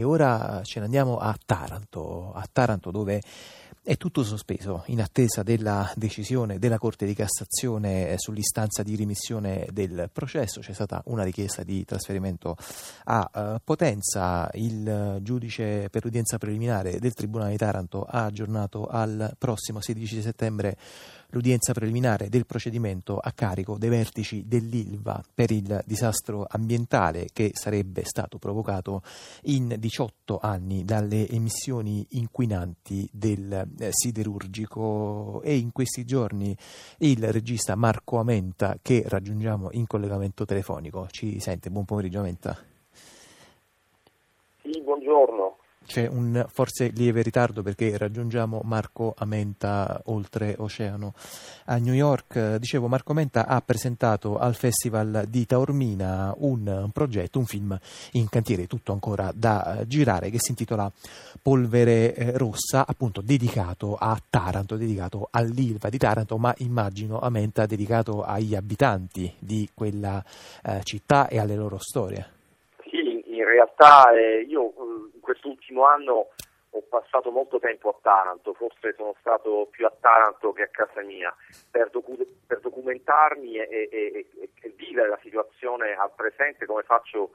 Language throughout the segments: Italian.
E ora ce ne andiamo a Taranto, a Taranto dove è tutto sospeso in attesa della decisione della Corte di Cassazione sull'istanza di rimissione del processo. C'è stata una richiesta di trasferimento a uh, Potenza. Il giudice per l'udienza preliminare del Tribunale di Taranto ha aggiornato al prossimo 16 settembre l'udienza preliminare del procedimento a carico dei vertici dell'ILVA per il disastro ambientale che sarebbe stato provocato in 18 anni dalle emissioni inquinanti del eh, siderurgico e in questi giorni il regista Marco Amenta che raggiungiamo in collegamento telefonico. Ci sente? Buon pomeriggio Amenta. Sì, buongiorno c'è un forse lieve ritardo perché raggiungiamo Marco Amenta oltre oceano a New York. Dicevo, Marco Amenta ha presentato al Festival di Taormina un progetto, un film in cantiere tutto ancora da girare che si intitola Polvere eh, Rossa, appunto dedicato a Taranto, dedicato all'Ilva di Taranto, ma immagino Amenta dedicato agli abitanti di quella eh, città e alle loro storie. Sì, in realtà eh, io quest'ultimo anno ho passato molto tempo a Taranto, forse sono stato più a Taranto che a casa mia, per, docu- per documentarmi e, e, e, e, vivere la situazione al presente come faccio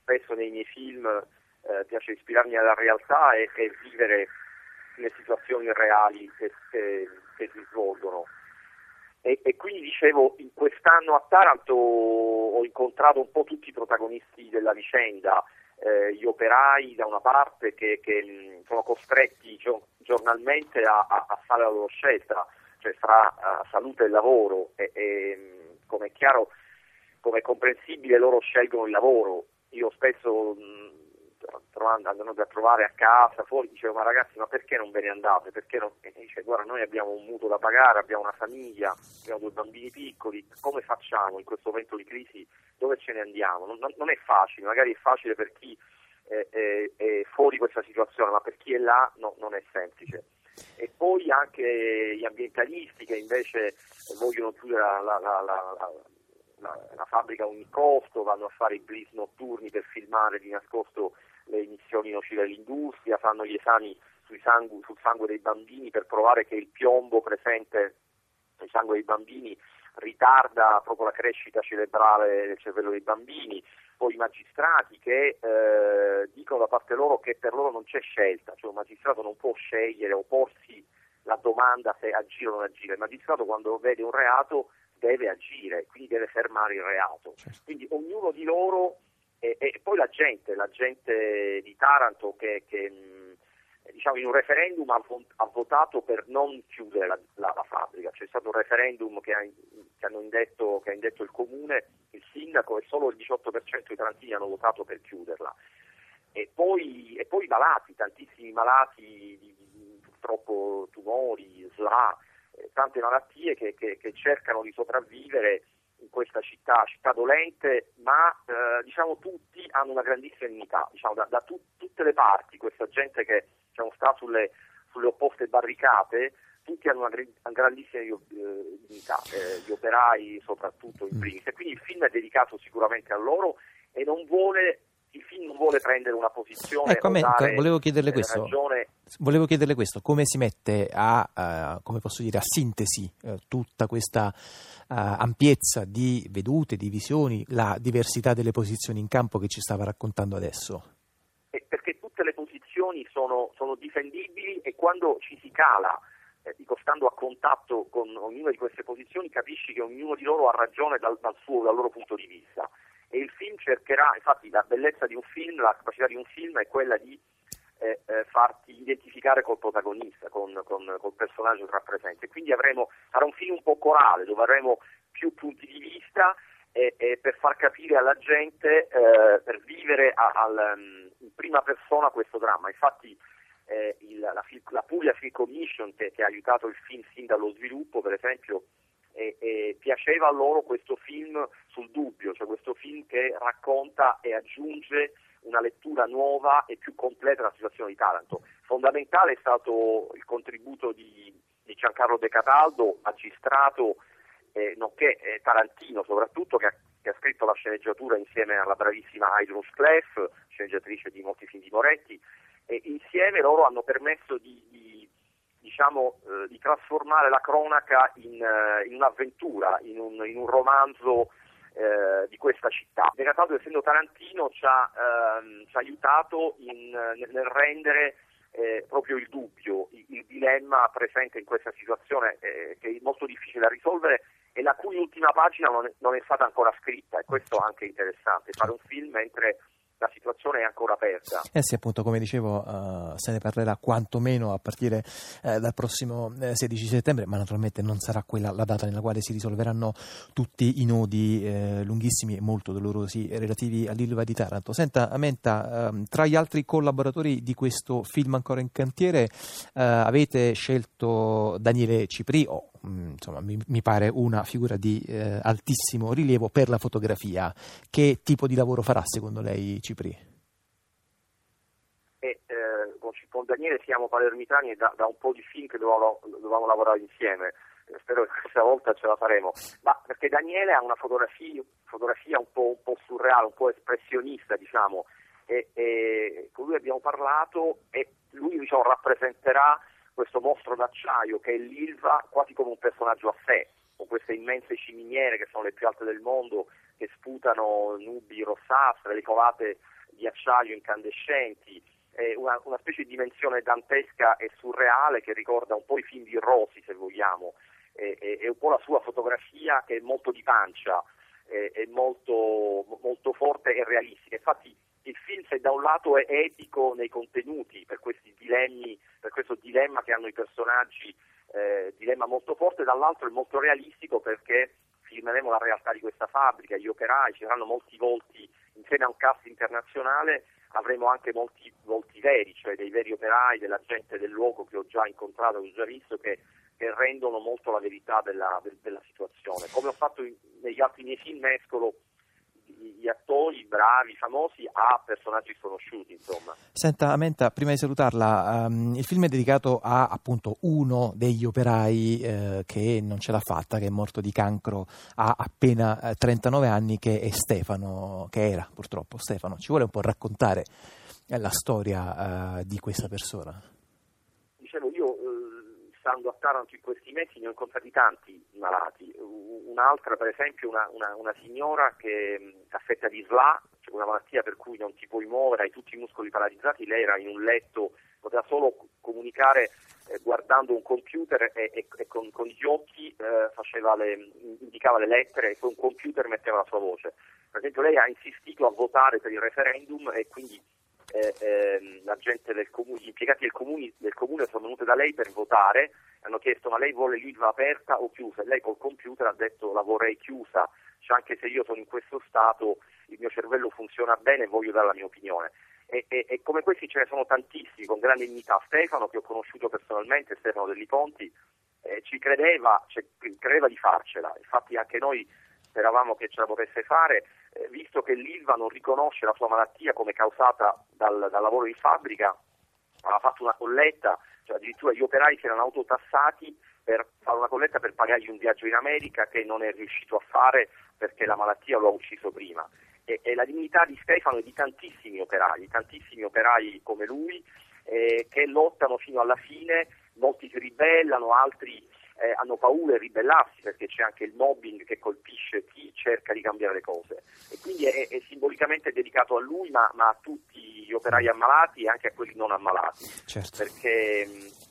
spesso nei miei film, eh, piace ispirarmi alla realtà e, vivere le situazioni reali che, che, che si svolgono. E, quindi dicevo, in quest'anno a Taranto ho incontrato un po' tutti i protagonisti della vicenda, eh, gli operai da una parte che, che mh, sono costretti gio- giornalmente a, a, a, fare la loro scelta, cioè fra uh, salute e lavoro e, e come è chiaro, come è comprensibile loro scelgono il lavoro. Io spesso mh, trovando, andando a trovare a casa fuori dicevo ma ragazzi ma perché non ve ne andate? Perché non? E dice guarda noi abbiamo un mutuo da pagare, abbiamo una famiglia, abbiamo due bambini piccoli, come facciamo in questo momento di crisi? Dove ce ne andiamo? Non, non è facile, magari è facile per chi è, è, è, fuori questa situazione, ma per chi è là no, non è semplice. E poi anche gli ambientalisti che invece vogliono chiudere la, la, la, la fabbrica a ogni costo, vanno a fare i blitz notturni per filmare di nascosto le emissioni nocive all'industria, fanno gli esami sangu, sul sangue dei bambini per provare che il piombo presente nel sangue dei bambini ritarda proprio la crescita cerebrale del cervello dei bambini, poi i magistrati che eh, dicono da parte loro che per loro non c'è scelta, cioè un magistrato non può scegliere o porsi la domanda se agire o non agire, il magistrato quando vede un reato deve agire, quindi deve fermare il reato. Certo. Quindi ognuno di loro e, e, poi la gente, la gente di Taranto che, che diciamo, in un referendum ha, votato per non chiudere la, la, la, fabbrica, c'è stato un referendum che ha, che, indetto, che ha, indetto, il comune, il sindaco e solo il 18% dei tarantini hanno votato per chiuderla. E poi, e poi malati, tantissimi malati di, purtroppo tumori, SLA, eh, tante malattie che, che, che cercano di sopravvivere in questa città, città dolente, ma eh, diciamo tutti hanno una grandissima dignità, diciamo, da, da tu, tutte le parti, questa gente che diciamo, sta sulle, sulle, opposte barricate, tutti hanno una, una grandissima eh, dignità, eh, gli operai soprattutto in primis, e quindi il film è dedicato sicuramente a loro e non vuole il film non vuole prendere una posizione. Ecco, me, volevo chiederle. Volevo chiederle questo, come si mette a, uh, come posso dire, a sintesi uh, tutta questa uh, ampiezza di vedute, di visioni, la diversità delle posizioni in campo che ci stava raccontando adesso? Eh, perché tutte le posizioni sono, sono difendibili e quando ci si cala dico, stando a contatto con ognuna di queste posizioni, capisci che ognuno di loro ha ragione dal, dal, suo, dal loro punto di vista e il film cercherà, infatti la bellezza di un film, la capacità di un film è quella di eh, eh, farti identificare col protagonista, con, con, col personaggio che rappresenta. Quindi avremo, sarà un film un po' corale dove avremo più punti di vista e, e per far capire alla gente, eh, per vivere a, al, um, in prima persona questo dramma. Infatti eh, il, la, la, Puglia Film Commission che, che ha aiutato il film sin dallo sviluppo, per esempio, e, e piaceva a loro questo film sul dubbio, cioè questo film che racconta e aggiunge una lettura nuova e più completa della situazione di Taranto. Fondamentale è stato il contributo di, di Giancarlo De Cataldo, magistrato, eh, nonché eh, tarantino soprattutto, che ha, che ha scritto la sceneggiatura insieme alla bravissima Idrus Clef, sceneggiatrice di molti film di Moretti, e insieme loro hanno permesso di, di, diciamo, eh, di trasformare la cronaca in, uh, in un'avventura, in un, in un romanzo eh, di questa città. Decatato, essendo Tarantino, ci ha, ehm, ci ha aiutato in, nel rendere eh, proprio il dubbio, il, il, dilemma presente in questa situazione eh, che è molto difficile da risolvere e la cui ultima pagina non è, non è stata ancora scritta e questo è anche interessante, fare un film mentre la situazione è ancora aperta. Eh sì, appunto, come dicevo, uh, se ne parlerà quantomeno a partire uh, dal prossimo uh, eh, 16 settembre, ma naturalmente non sarà quella la data nella quale si risolveranno tutti i nodi lunghissimi e molto dolorosi relativi all'Ilva di Taranto. Senta, Amenta, ehm, tra gli altri collaboratori di questo film ancora in cantiere, avete scelto Daniele Cipri, o Mm, insomma, mi, mi, pare una figura di altissimo rilievo per la fotografia. Che tipo di lavoro farà secondo lei Cipri? E, eh, con Daniele siamo palermitani e da, da, un po' di film che dovevamo, dovevamo lavorare insieme. Eh, spero che questa volta ce la faremo. Ma perché Daniele ha una fotografia, fotografia un, po', un, po', surreale, un po' espressionista, diciamo. E, e con lui abbiamo parlato e lui diciamo, rappresenterà questo mostro d'acciaio che è l'Ilva quasi come un personaggio a sé, con queste immense ciminiere che sono le più alte del mondo, che sputano nubi rossastre, le covate di acciaio incandescenti, una, una, specie di dimensione dantesca e surreale che ricorda un po' i film di Rossi, se vogliamo, e, e, e un po' la sua fotografia che è molto di pancia, è, è molto, molto forte e realistica. Infatti il film se da un lato è etico nei contenuti per, dilemmi, per questo dilemma che hanno i personaggi, eh, dilemma molto forte, dall'altro è molto realistico perché filmeremo la realtà di questa fabbrica, gli operai, ci saranno molti volti insieme a un cast internazionale avremo anche molti volti veri, cioè dei veri operai, della gente del luogo che ho già incontrato, che ho già visto, che, che rendono molto la verità della, della situazione. Come ho fatto in, negli altri miei film, mescolo gli attori bravi, famosi a personaggi sconosciuti, insomma. Senta, Amenta, prima di salutarla, um, il film è dedicato a appunto uno degli operai eh, che non ce l'ha fatta, che è morto di cancro a appena eh, 39 anni, che è Stefano, che era purtroppo Stefano. Ci vuole un po' raccontare eh, la storia eh, di questa persona? Dicevo, io stando a Taranto in questi mesi ne ho incontrati tanti malati, un'altra per esempio una, una, una signora che è affetta di SLA, cioè una malattia per cui non ti puoi muovere, hai tutti i muscoli paralizzati, lei era in un letto, poteva solo comunicare eh, guardando un computer e, e, e con, con, gli occhi eh, le, indicava le lettere e con un computer metteva la sua voce. Per esempio lei ha insistito a votare per il referendum e quindi eh, eh, la gente del comune, gli impiegati del comune, del comune, sono venuti da lei per votare, hanno chiesto ma lei vuole l'ILVA aperta o chiusa e lei col computer ha detto la vorrei chiusa, cioè, anche se io sono in questo stato il mio cervello funziona bene e voglio dare la mia opinione. E, e, e, come questi ce ne sono tantissimi, con grande dignità. Stefano, che ho conosciuto personalmente, Stefano Delli Ponti, eh, ci credeva, cioè, credeva di farcela, infatti anche noi speravamo che ce la potesse fare, eh, visto che l'ILVA non riconosce la sua malattia come causata dal, dal lavoro in fabbrica, aveva fatto una colletta, cioè addirittura gli operai si erano autotassati per fare una colletta per pagargli un viaggio in America che non è riuscito a fare perché la malattia lo ha ucciso prima. E, e la dignità di Stefano e di tantissimi operai, tantissimi operai come lui, eh, che lottano fino alla fine, molti si ribellano, altri eh, hanno paura di ribellarsi perché c'è anche il mobbing che colpisce chi cerca di cambiare le cose. E quindi è, è simbolicamente dedicato a lui ma, ma, a tutti gli operai ammalati e anche a quelli non ammalati. Certo. perché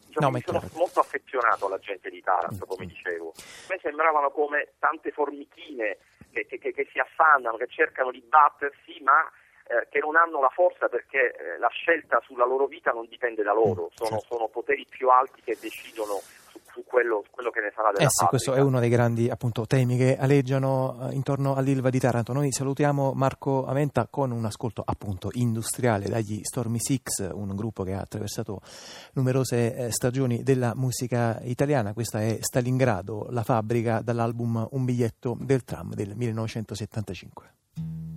diciamo, no, mi sono molto affezionato alla gente di Taranto come dicevo. A me sembravano come tante formichine che, che, che si affannano che cercano di battersi ma eh, che non hanno la forza perché eh, la scelta sulla loro vita non dipende da loro, mm, sono, certo. sono poteri più alti che decidono su quello, quello, che ne sarà della eh sì, questo è uno dei grandi appunto, temi che aleggiano eh, intorno all'Ilva di Taranto. Noi salutiamo Marco Aventa con un ascolto appunto industriale dagli Stormy Six, un gruppo che ha attraversato numerose eh, stagioni della musica italiana. Questa è Stalingrado, la fabbrica dall'album Un biglietto del tram del 1975.